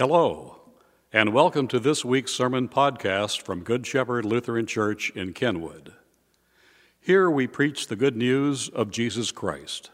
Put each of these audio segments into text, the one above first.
Hello, and welcome to this week's sermon podcast from Good Shepherd Lutheran Church in Kenwood. Here we preach the good news of Jesus Christ.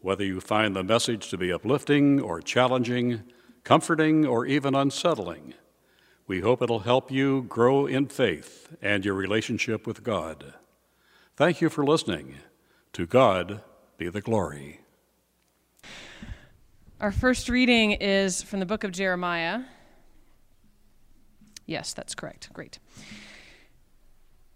Whether you find the message to be uplifting or challenging, comforting or even unsettling, we hope it'll help you grow in faith and your relationship with God. Thank you for listening. To God be the glory. Our first reading is from the book of Jeremiah. Yes, that's correct. Great.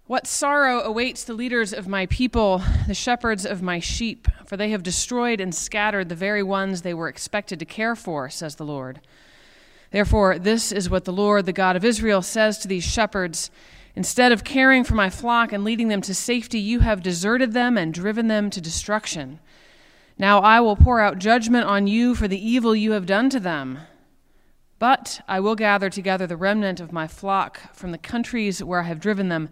What sorrow awaits the leaders of my people, the shepherds of my sheep, for they have destroyed and scattered the very ones they were expected to care for, says the Lord. Therefore, this is what the Lord, the God of Israel, says to these shepherds Instead of caring for my flock and leading them to safety, you have deserted them and driven them to destruction. Now I will pour out judgment on you for the evil you have done to them. But I will gather together the remnant of my flock from the countries where I have driven them.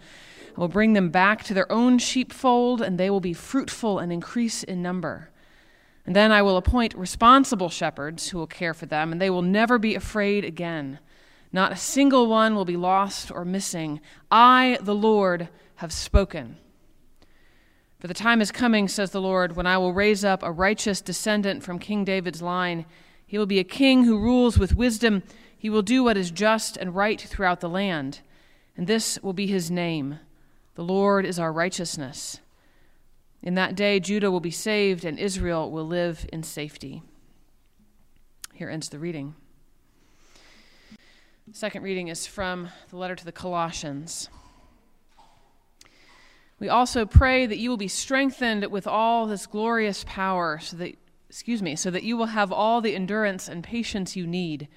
I will bring them back to their own sheepfold, and they will be fruitful and increase in number. And then I will appoint responsible shepherds who will care for them, and they will never be afraid again. Not a single one will be lost or missing. I, the Lord, have spoken. For the time is coming, says the Lord, when I will raise up a righteous descendant from King David's line. He will be a king who rules with wisdom. He will do what is just and right throughout the land. And this will be his name The Lord is our righteousness. In that day, Judah will be saved and Israel will live in safety. Here ends the reading. Second reading is from the letter to the Colossians. We also pray that you will be strengthened with all this glorious power, so that, excuse me, so that you will have all the endurance and patience you need.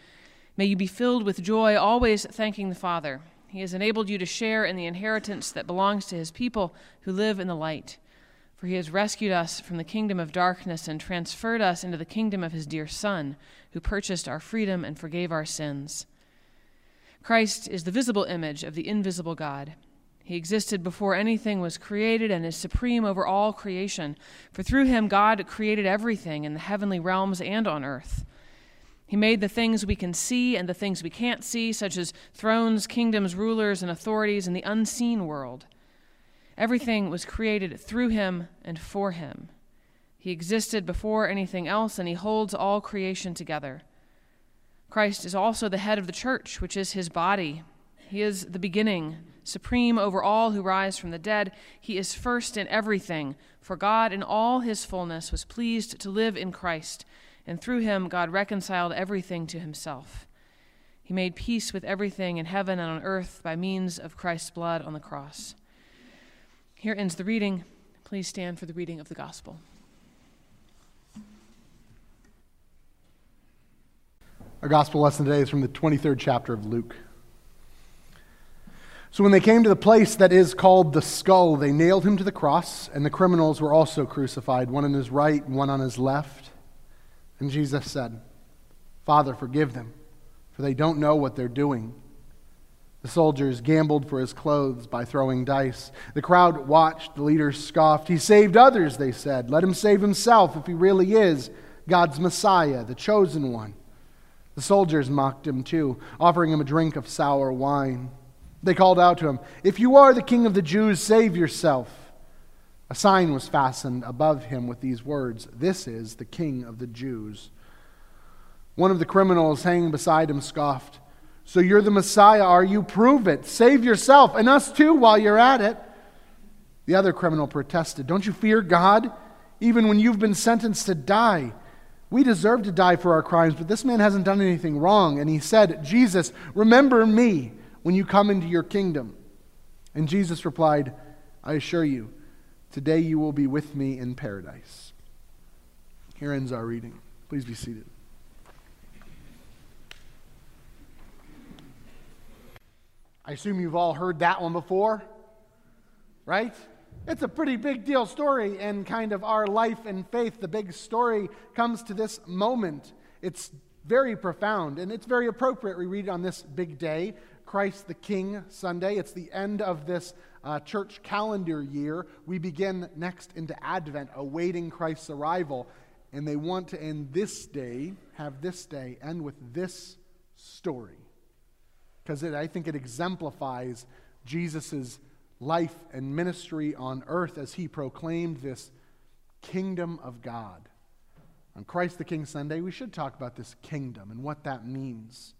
May you be filled with joy, always thanking the Father. He has enabled you to share in the inheritance that belongs to his people who live in the light. For he has rescued us from the kingdom of darkness and transferred us into the kingdom of his dear Son, who purchased our freedom and forgave our sins. Christ is the visible image of the invisible God. He existed before anything was created and is supreme over all creation. For through him, God created everything in the heavenly realms and on earth. He made the things we can see and the things we can't see, such as thrones, kingdoms, rulers, and authorities in the unseen world. Everything was created through him and for him. He existed before anything else, and he holds all creation together. Christ is also the head of the church, which is his body. He is the beginning supreme over all who rise from the dead. He is first in everything, for God in all his fullness was pleased to live in Christ, and through him God reconciled everything to himself. He made peace with everything in heaven and on earth by means of Christ's blood on the cross. Here ends the reading. Please stand for the reading of the gospel. Our gospel lesson today is from the 23rd chapter of Luke. So when they came to the place that is called the skull, they nailed him to the cross, and the criminals were also crucified, one on his right one on his left. And Jesus said, Father, forgive them, for they don't know what they're doing. The soldiers gambled for his clothes by throwing dice. The crowd watched. The leaders scoffed. He saved others, they said. Let him save himself if he really is God's Messiah, the chosen one. The soldiers mocked him too, offering him a drink of sour wine. They called out to him, If you are the king of the Jews, save yourself. A sign was fastened above him with these words This is the king of the Jews. One of the criminals hanging beside him scoffed, So you're the Messiah, are you? Prove it. Save yourself and us too while you're at it. The other criminal protested, Don't you fear God? Even when you've been sentenced to die. We deserve to die for our crimes, but this man hasn't done anything wrong. And he said, Jesus, remember me when you come into your kingdom? And Jesus replied, I assure you, today you will be with me in paradise. Here ends our reading. Please be seated. I assume you've all heard that one before, right? It's a pretty big deal story in kind of our life and faith. The big story comes to this moment. It's very profound and it's very appropriate we read it on this big day Christ the King Sunday. It's the end of this uh, church calendar year. We begin next into Advent, awaiting Christ's arrival. And they want to end this day, have this day end with this story because I think it exemplifies Jesus' life and ministry on earth as he proclaimed this kingdom of God. On Christ the King Sunday, we should talk about this kingdom and what that means.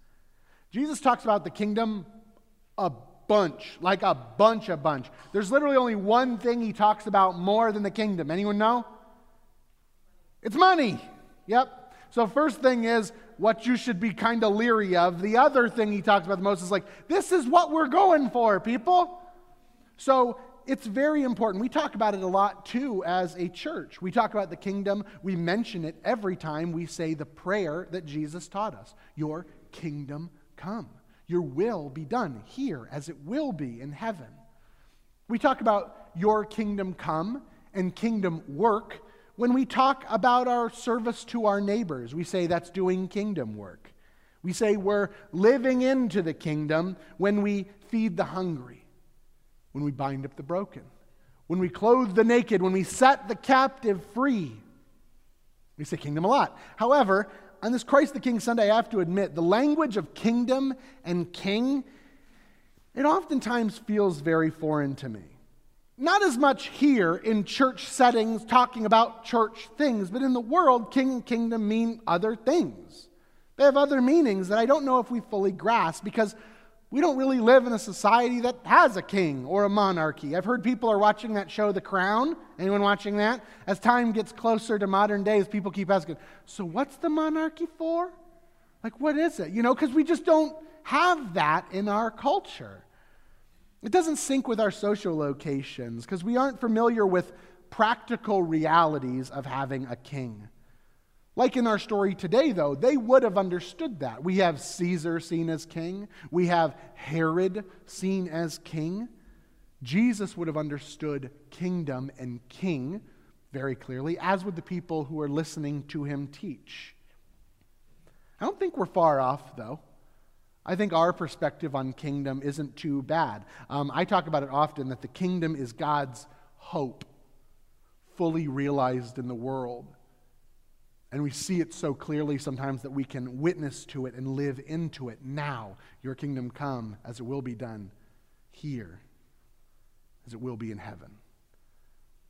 Jesus talks about the kingdom a bunch, like a bunch, a bunch. There's literally only one thing he talks about more than the kingdom. Anyone know? It's money. Yep. So, first thing is what you should be kind of leery of. The other thing he talks about the most is like, this is what we're going for, people. So, it's very important. We talk about it a lot too as a church. We talk about the kingdom. We mention it every time we say the prayer that Jesus taught us Your kingdom come. Your will be done here as it will be in heaven. We talk about your kingdom come and kingdom work when we talk about our service to our neighbors. We say that's doing kingdom work. We say we're living into the kingdom when we feed the hungry, when we bind up the broken, when we clothe the naked, when we set the captive free. We say kingdom a lot. However, on this Christ the King Sunday, I have to admit, the language of kingdom and king, it oftentimes feels very foreign to me. Not as much here in church settings talking about church things, but in the world, king and kingdom mean other things. They have other meanings that I don't know if we fully grasp because we don't really live in a society that has a king or a monarchy. I've heard people are watching that show, The Crown. Anyone watching that? As time gets closer to modern days, people keep asking, so what's the monarchy for? Like, what is it? You know, because we just don't have that in our culture. It doesn't sync with our social locations because we aren't familiar with practical realities of having a king. Like in our story today, though, they would have understood that. We have Caesar seen as king, we have Herod seen as king. Jesus would have understood kingdom and king very clearly, as would the people who are listening to him teach. I don't think we're far off, though. I think our perspective on kingdom isn't too bad. Um, I talk about it often that the kingdom is God's hope, fully realized in the world. And we see it so clearly sometimes that we can witness to it and live into it now. Your kingdom come as it will be done here, as it will be in heaven.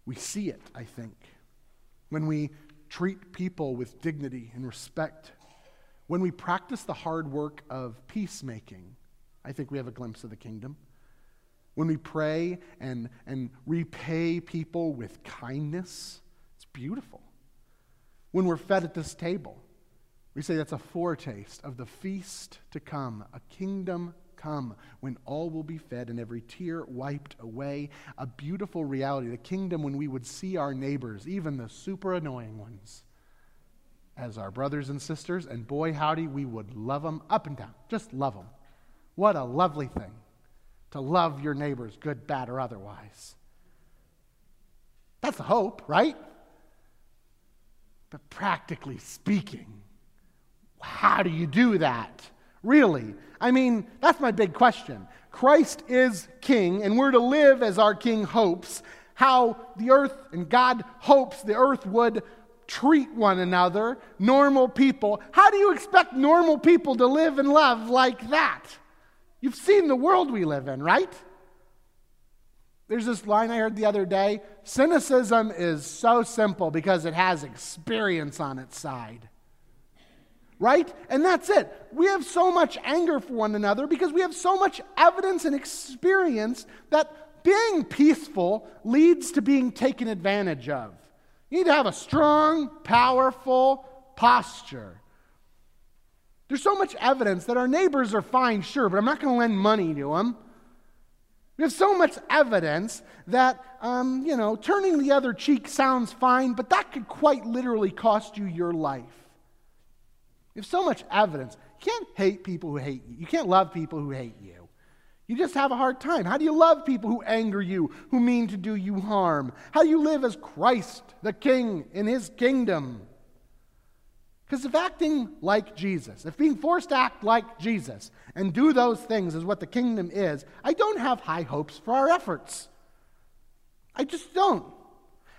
We see it, I think, when we treat people with dignity and respect, when we practice the hard work of peacemaking. I think we have a glimpse of the kingdom. When we pray and, and repay people with kindness, it's beautiful when we're fed at this table. We say that's a foretaste of the feast to come, a kingdom come when all will be fed and every tear wiped away. A beautiful reality, the kingdom when we would see our neighbors, even the super annoying ones, as our brothers and sisters, and boy, howdy, we would love them up and down. Just love them. What a lovely thing to love your neighbors, good, bad, or otherwise. That's the hope, right? But practically speaking, how do you do that? Really? I mean, that's my big question. Christ is king, and we're to live as our king hopes. How the earth and God hopes the earth would treat one another, normal people. How do you expect normal people to live and love like that? You've seen the world we live in, right? There's this line I heard the other day cynicism is so simple because it has experience on its side. Right? And that's it. We have so much anger for one another because we have so much evidence and experience that being peaceful leads to being taken advantage of. You need to have a strong, powerful posture. There's so much evidence that our neighbors are fine, sure, but I'm not going to lend money to them. We have so much evidence that, um, you know, turning the other cheek sounds fine, but that could quite literally cost you your life. We have so much evidence. You can't hate people who hate you. You can't love people who hate you. You just have a hard time. How do you love people who anger you, who mean to do you harm? How do you live as Christ, the King, in his kingdom? Because if acting like Jesus, if being forced to act like Jesus and do those things is what the kingdom is, I don't have high hopes for our efforts. I just don't.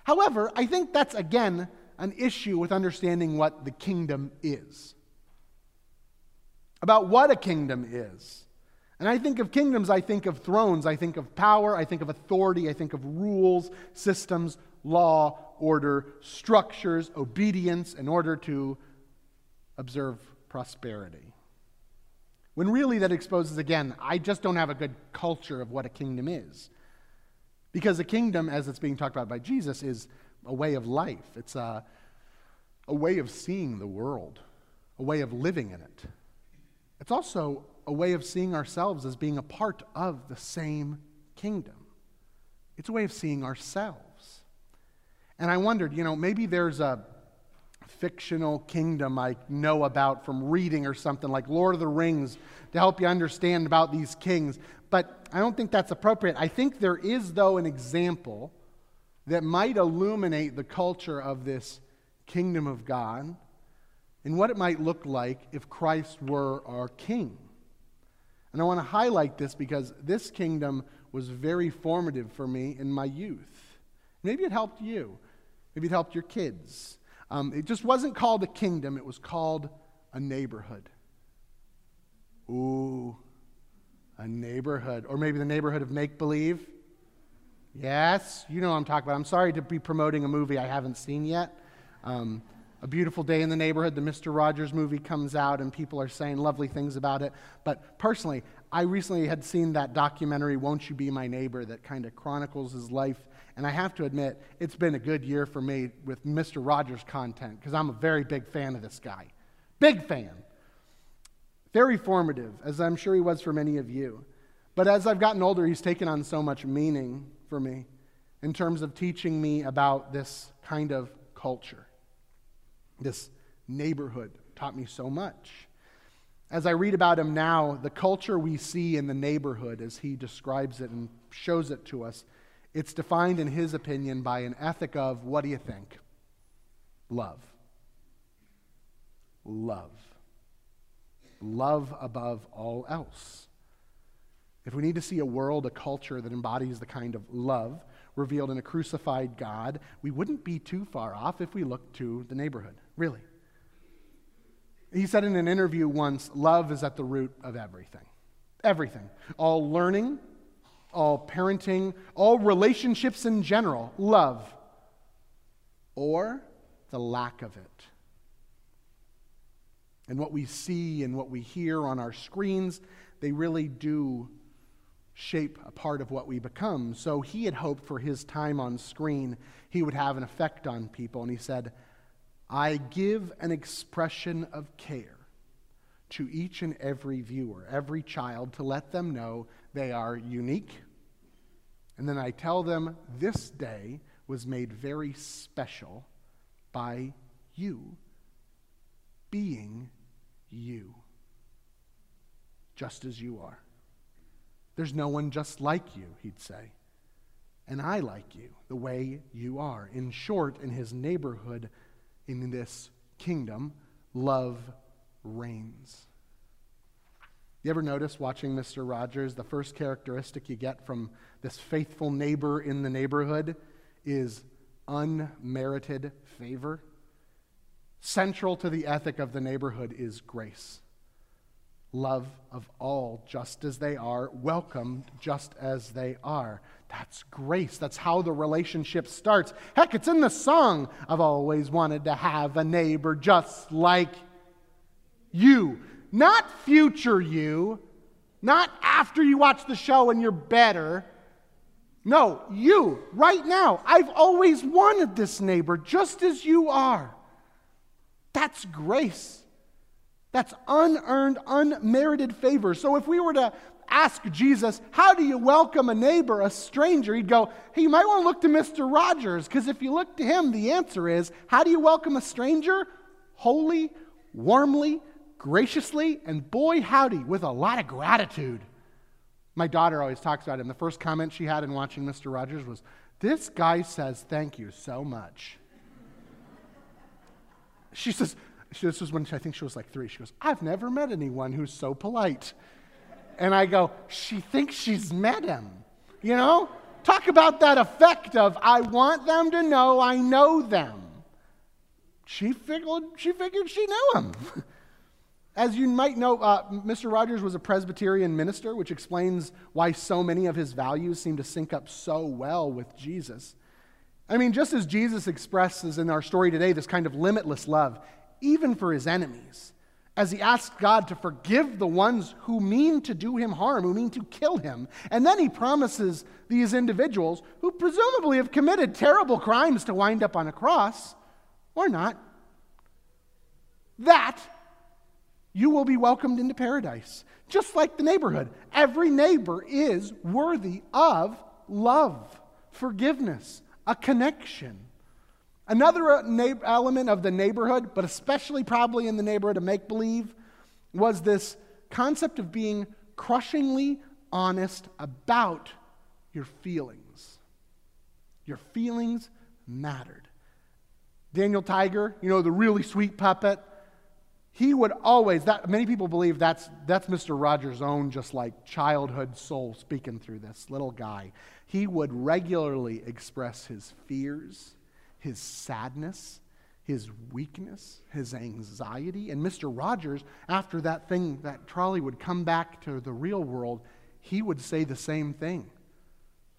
However, I think that's again an issue with understanding what the kingdom is. About what a kingdom is. And I think of kingdoms, I think of thrones, I think of power, I think of authority, I think of rules, systems, law, order, structures, obedience in order to observe prosperity. When really that exposes, again, I just don't have a good culture of what a kingdom is. Because a kingdom, as it's being talked about by Jesus, is a way of life, it's a, a way of seeing the world, a way of living in it. It's also a way of seeing ourselves as being a part of the same kingdom. It's a way of seeing ourselves. And I wondered, you know, maybe there's a fictional kingdom I know about from reading or something like Lord of the Rings to help you understand about these kings. But I don't think that's appropriate. I think there is, though, an example that might illuminate the culture of this kingdom of God and what it might look like if Christ were our king. And I want to highlight this because this kingdom was very formative for me in my youth. Maybe it helped you. Maybe it helped your kids. Um, it just wasn't called a kingdom, it was called a neighborhood. Ooh, a neighborhood. Or maybe the neighborhood of make believe. Yes, you know what I'm talking about. I'm sorry to be promoting a movie I haven't seen yet. Um, a Beautiful Day in the Neighborhood, the Mr. Rogers movie comes out, and people are saying lovely things about it. But personally, I recently had seen that documentary, Won't You Be My Neighbor, that kind of chronicles his life. And I have to admit, it's been a good year for me with Mr. Rogers content because I'm a very big fan of this guy. Big fan. Very formative, as I'm sure he was for many of you. But as I've gotten older, he's taken on so much meaning for me in terms of teaching me about this kind of culture. This neighborhood taught me so much. As I read about him now, the culture we see in the neighborhood, as he describes it and shows it to us, it's defined, in his opinion, by an ethic of what do you think? Love. Love. Love above all else. If we need to see a world, a culture that embodies the kind of love revealed in a crucified God, we wouldn't be too far off if we looked to the neighborhood, really. He said in an interview once love is at the root of everything. Everything. All learning, all parenting, all relationships in general, love, or the lack of it. And what we see and what we hear on our screens, they really do shape a part of what we become. So he had hoped for his time on screen, he would have an effect on people. And he said, I give an expression of care to each and every viewer, every child, to let them know they are unique. And then I tell them this day was made very special by you being you, just as you are. There's no one just like you, he'd say. And I like you the way you are. In short, in his neighborhood, in this kingdom, love reigns. You ever notice watching Mr. Rogers, the first characteristic you get from this faithful neighbor in the neighborhood is unmerited favor? Central to the ethic of the neighborhood is grace love of all just as they are, welcomed just as they are. That's grace. That's how the relationship starts. Heck, it's in the song. I've always wanted to have a neighbor just like you. Not future you, not after you watch the show and you're better. No, you, right now. I've always wanted this neighbor just as you are. That's grace. That's unearned, unmerited favor. So if we were to ask Jesus, How do you welcome a neighbor, a stranger? He'd go, Hey, you might want to look to Mr. Rogers, because if you look to him, the answer is, How do you welcome a stranger? Holy, warmly, graciously, and boy, howdy, with a lot of gratitude. My daughter always talks about him. The first comment she had in watching Mr. Rogers was, This guy says thank you so much. she says, this was when I think she was like three. She goes, I've never met anyone who's so polite. And I go, She thinks she's met him. You know? Talk about that effect of, I want them to know I know them. She figured she, figured she knew him. As you might know, uh, Mr. Rogers was a Presbyterian minister, which explains why so many of his values seem to sync up so well with Jesus. I mean, just as Jesus expresses in our story today this kind of limitless love, even for his enemies, as he asks God to forgive the ones who mean to do him harm, who mean to kill him. And then he promises these individuals, who presumably have committed terrible crimes to wind up on a cross, or not, that you will be welcomed into paradise. Just like the neighborhood. Every neighbor is worthy of love, forgiveness, a connection. Another uh, element of the neighborhood, but especially probably in the neighborhood of make believe, was this concept of being crushingly honest about your feelings. Your feelings mattered. Daniel Tiger, you know, the really sweet puppet, he would always that many people believe that's that's Mr. Rogers' own just like childhood soul speaking through this little guy. He would regularly express his fears, his sadness, his weakness, his anxiety. And Mr. Rogers, after that thing, that trolley would come back to the real world, he would say the same thing.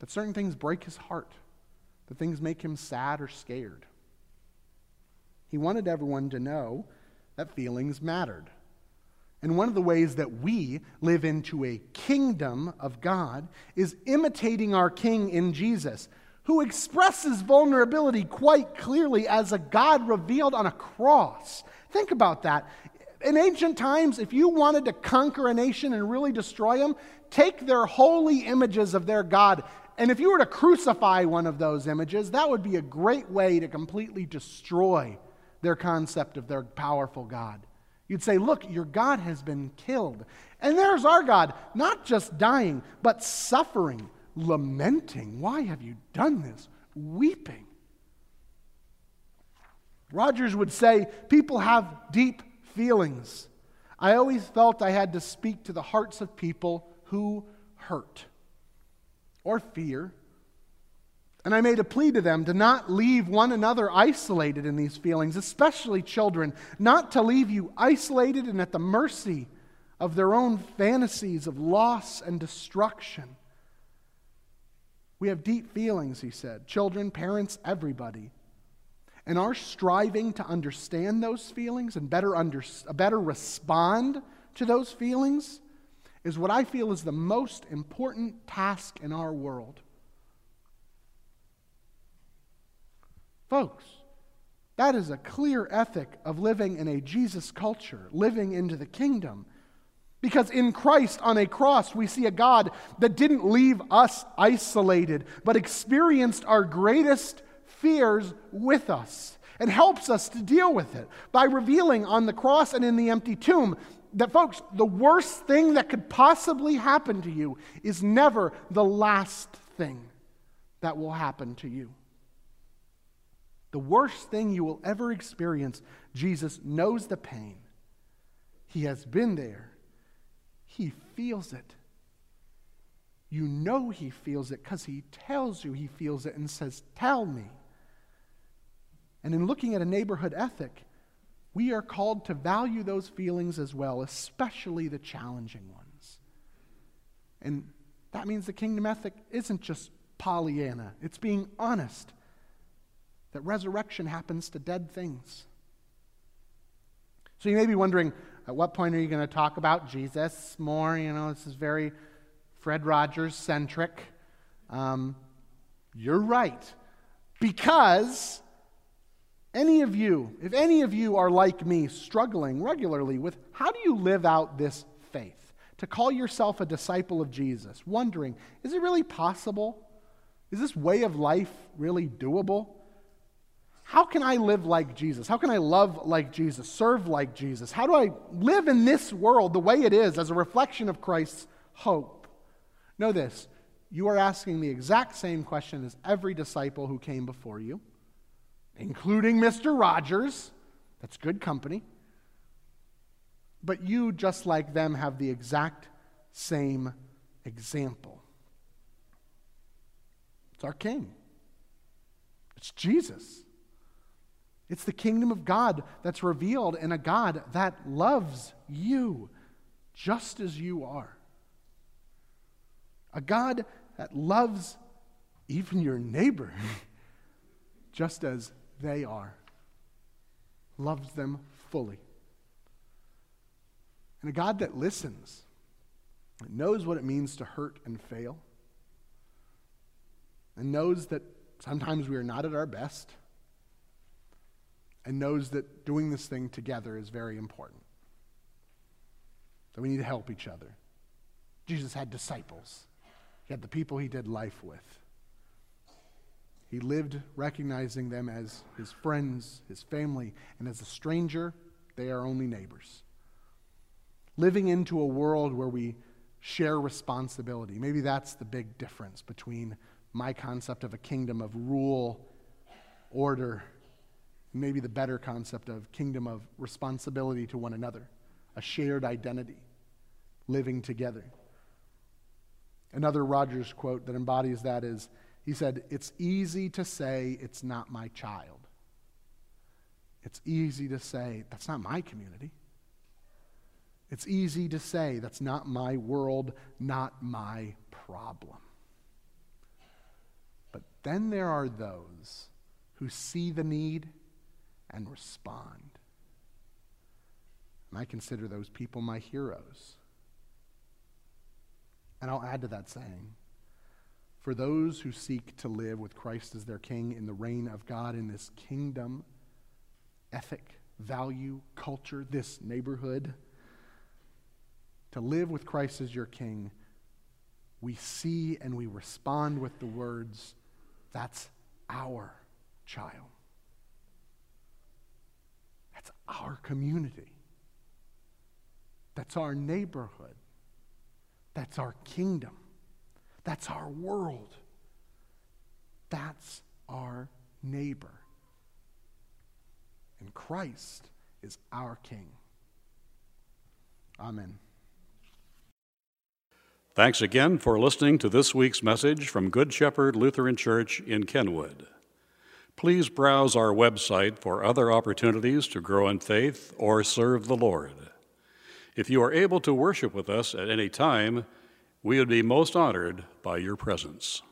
That certain things break his heart, that things make him sad or scared. He wanted everyone to know that feelings mattered. And one of the ways that we live into a kingdom of God is imitating our King in Jesus, who expresses vulnerability quite clearly as a God revealed on a cross. Think about that. In ancient times, if you wanted to conquer a nation and really destroy them, take their holy images of their God. And if you were to crucify one of those images, that would be a great way to completely destroy their concept of their powerful God. You'd say, Look, your God has been killed. And there's our God, not just dying, but suffering, lamenting. Why have you done this? Weeping. Rogers would say, People have deep feelings. I always felt I had to speak to the hearts of people who hurt or fear and I made a plea to them to not leave one another isolated in these feelings, especially children, not to leave you isolated and at the mercy of their own fantasies of loss and destruction. We have deep feelings, he said. Children, parents, everybody. And our striving to understand those feelings and better, under, uh, better respond to those feelings is what I feel is the most important task in our world. Folks, that is a clear ethic of living in a Jesus culture, living into the kingdom. Because in Christ on a cross, we see a God that didn't leave us isolated, but experienced our greatest fears with us and helps us to deal with it by revealing on the cross and in the empty tomb that, folks, the worst thing that could possibly happen to you is never the last thing that will happen to you. The worst thing you will ever experience, Jesus knows the pain. He has been there. He feels it. You know he feels it because he tells you he feels it and says, Tell me. And in looking at a neighborhood ethic, we are called to value those feelings as well, especially the challenging ones. And that means the kingdom ethic isn't just Pollyanna, it's being honest that resurrection happens to dead things. So you may be wondering, at what point are you going to talk about Jesus more? You know, this is very Fred Rogers centric. Um, you're right. Because any of you, if any of you are like me, struggling regularly with how do you live out this faith? To call yourself a disciple of Jesus, wondering, is it really possible? Is this way of life really doable? How can I live like Jesus? How can I love like Jesus, serve like Jesus? How do I live in this world the way it is as a reflection of Christ's hope? Know this you are asking the exact same question as every disciple who came before you, including Mr. Rogers. That's good company. But you, just like them, have the exact same example. It's our King, it's Jesus. It's the kingdom of God that's revealed in a God that loves you just as you are. A God that loves even your neighbor just as they are, loves them fully. And a God that listens, that knows what it means to hurt and fail, and knows that sometimes we are not at our best, and knows that doing this thing together is very important. That we need to help each other. Jesus had disciples, he had the people he did life with. He lived recognizing them as his friends, his family, and as a stranger, they are only neighbors. Living into a world where we share responsibility. Maybe that's the big difference between my concept of a kingdom of rule, order, maybe the better concept of kingdom of responsibility to one another, a shared identity, living together. Another Rogers quote that embodies that is he said, It's easy to say it's not my child. It's easy to say that's not my community. It's easy to say that's not my world, not my problem. But then there are those who see the need and respond. And I consider those people my heroes. And I'll add to that saying for those who seek to live with Christ as their king in the reign of God in this kingdom, ethic, value, culture, this neighborhood. To live with Christ as your king, we see and we respond with the words, That's our child. That's our community. That's our neighborhood. That's our kingdom. That's our world. That's our neighbor. And Christ is our King. Amen. Thanks again for listening to this week's message from Good Shepherd Lutheran Church in Kenwood. Please browse our website for other opportunities to grow in faith or serve the Lord. If you are able to worship with us at any time, we would be most honored by your presence.